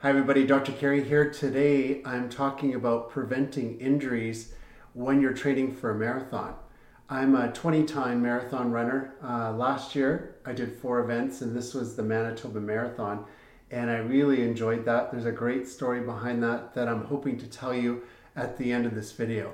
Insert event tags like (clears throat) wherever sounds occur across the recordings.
Hi, everybody. Dr. Carey here. Today I'm talking about preventing injuries when you're training for a marathon. I'm a 20 time marathon runner. Uh, last year I did four events, and this was the Manitoba Marathon, and I really enjoyed that. There's a great story behind that that I'm hoping to tell you at the end of this video.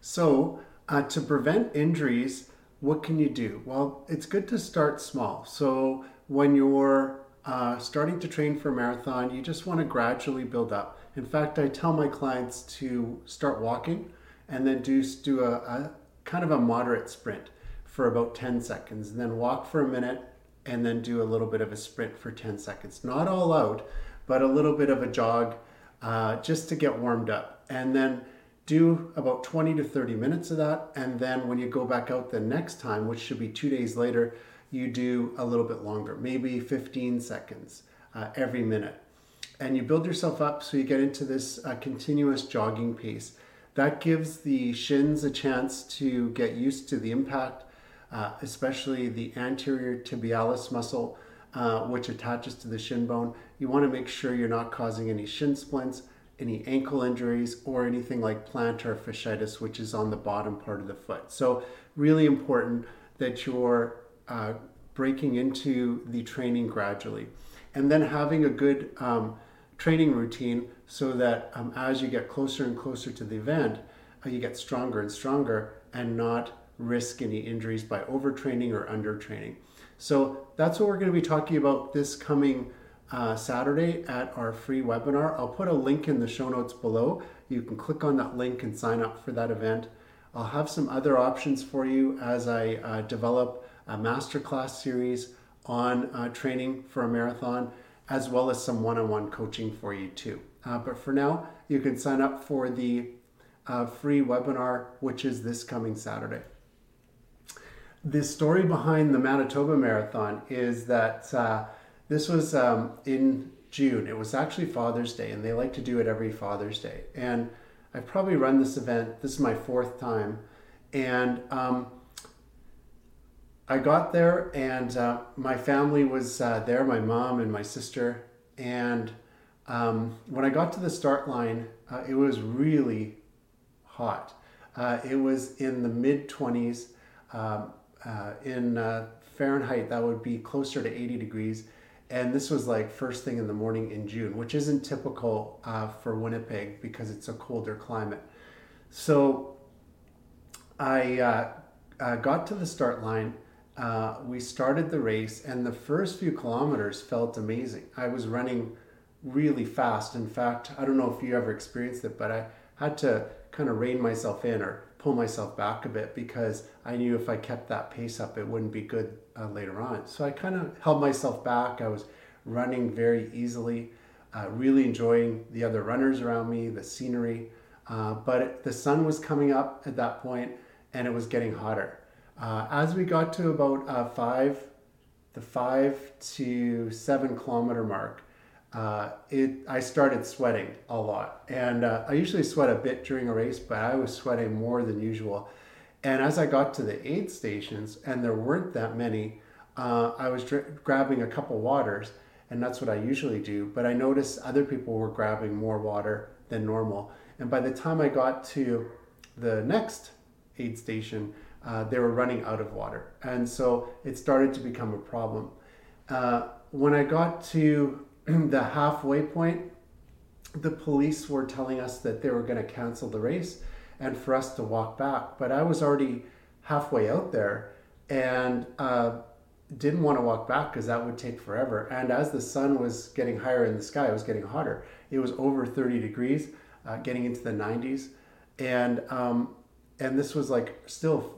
So, uh, to prevent injuries, what can you do? Well, it's good to start small. So, when you're uh, starting to train for a marathon, you just want to gradually build up. In fact, I tell my clients to start walking and then do, do a, a kind of a moderate sprint for about 10 seconds, and then walk for a minute and then do a little bit of a sprint for 10 seconds. Not all out, but a little bit of a jog uh, just to get warmed up. And then do about 20 to 30 minutes of that. And then when you go back out the next time, which should be two days later, you do a little bit longer, maybe 15 seconds uh, every minute. And you build yourself up so you get into this uh, continuous jogging pace. That gives the shins a chance to get used to the impact, uh, especially the anterior tibialis muscle, uh, which attaches to the shin bone. You want to make sure you're not causing any shin splints, any ankle injuries, or anything like plantar fasciitis, which is on the bottom part of the foot. So, really important that you're uh, breaking into the training gradually. And then having a good um, training routine so that um, as you get closer and closer to the event, uh, you get stronger and stronger and not risk any injuries by overtraining or undertraining. So that's what we're going to be talking about this coming uh, Saturday at our free webinar. I'll put a link in the show notes below. You can click on that link and sign up for that event. I'll have some other options for you as I uh, develop a masterclass series on uh, training for a marathon, as well as some one on one coaching for you too. Uh, but for now, you can sign up for the uh, free webinar, which is this coming Saturday. The story behind the Manitoba Marathon is that uh, this was um, in June. It was actually Father's Day, and they like to do it every Father's Day. And I've probably run this event, this is my fourth time. And um, I got there and uh, my family was uh, there, my mom and my sister. And um, when I got to the start line, uh, it was really hot. Uh, it was in the mid 20s. Um, uh, in uh, Fahrenheit, that would be closer to 80 degrees. And this was like first thing in the morning in June, which isn't typical for Winnipeg because it's a colder climate. So I got to the start line uh, we started the race, and the first few kilometers felt amazing. I was running really fast. In fact, I don't know if you ever experienced it, but I had to kind of rein myself in or pull myself back a bit because I knew if I kept that pace up, it wouldn't be good uh, later on. So I kind of held myself back. I was running very easily, uh, really enjoying the other runners around me, the scenery. Uh, but the sun was coming up at that point and it was getting hotter. Uh, as we got to about uh, five, the five to seven kilometer mark, uh, it I started sweating a lot, and uh, I usually sweat a bit during a race, but I was sweating more than usual. And as I got to the aid stations, and there weren't that many, uh, I was dr- grabbing a couple waters, and that's what I usually do. But I noticed other people were grabbing more water than normal, and by the time I got to the next aid station, uh, they were running out of water. And so it started to become a problem. Uh, when I got to (clears throat) the halfway point, the police were telling us that they were going to cancel the race and for us to walk back. But I was already halfway out there and uh, didn't want to walk back because that would take forever. And as the sun was getting higher in the sky, it was getting hotter. It was over 30 degrees, uh, getting into the 90s. And, um, and this was like still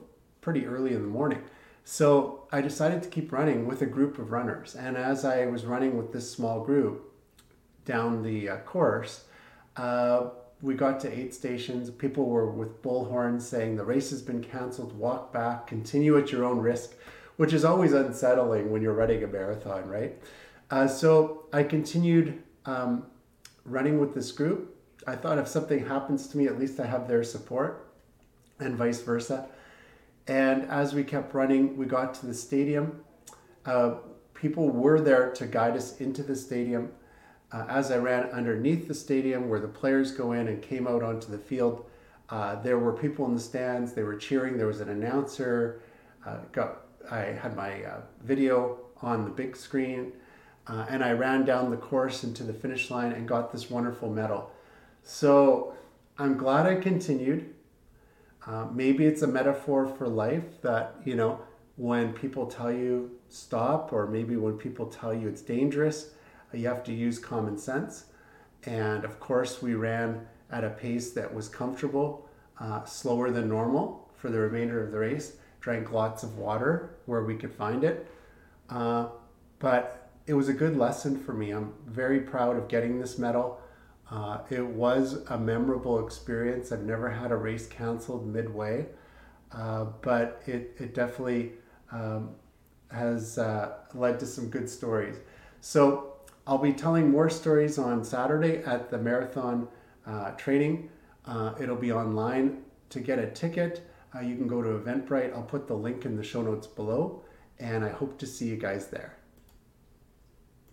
pretty early in the morning. So I decided to keep running with a group of runners. And as I was running with this small group down the uh, course, uh, we got to eight stations. People were with bullhorns saying the race has been canceled, walk back, continue at your own risk, which is always unsettling when you're running a marathon, right? Uh, so I continued um, running with this group. I thought if something happens to me, at least I have their support, and vice versa. And as we kept running, we got to the stadium. Uh, people were there to guide us into the stadium. uh, as I ran underneath the stadium where the players go in and came out onto the field, uh, there were people in the stands. They were cheering. There was an announcer. Uh, got I had my uh, video on the big screen, uh, and I ran down the course into the finish line and got this wonderful medal. So I'm glad I continued. Uh, maybe it's a metaphor for life that you know when people tell you stop, or maybe when people tell you it's dangerous, you have to use common sense. And of course, we ran at a pace that was comfortable, uh, slower than normal for the remainder of the race. Drank lots of water where we could find it. Uh, but it was a good lesson for me. I'm very proud of getting this medal. Uh, it was a memorable experience. I've never had a race canceled midway, uh, but it, it definitely um, has uh, led to some good stories. So I'll be telling more stories on Saturday at the marathon uh, training. Uh, it'll be online. To get a ticket, uh, you can go to Eventbrite. I'll put the link in the show notes below, and I hope to see you guys there.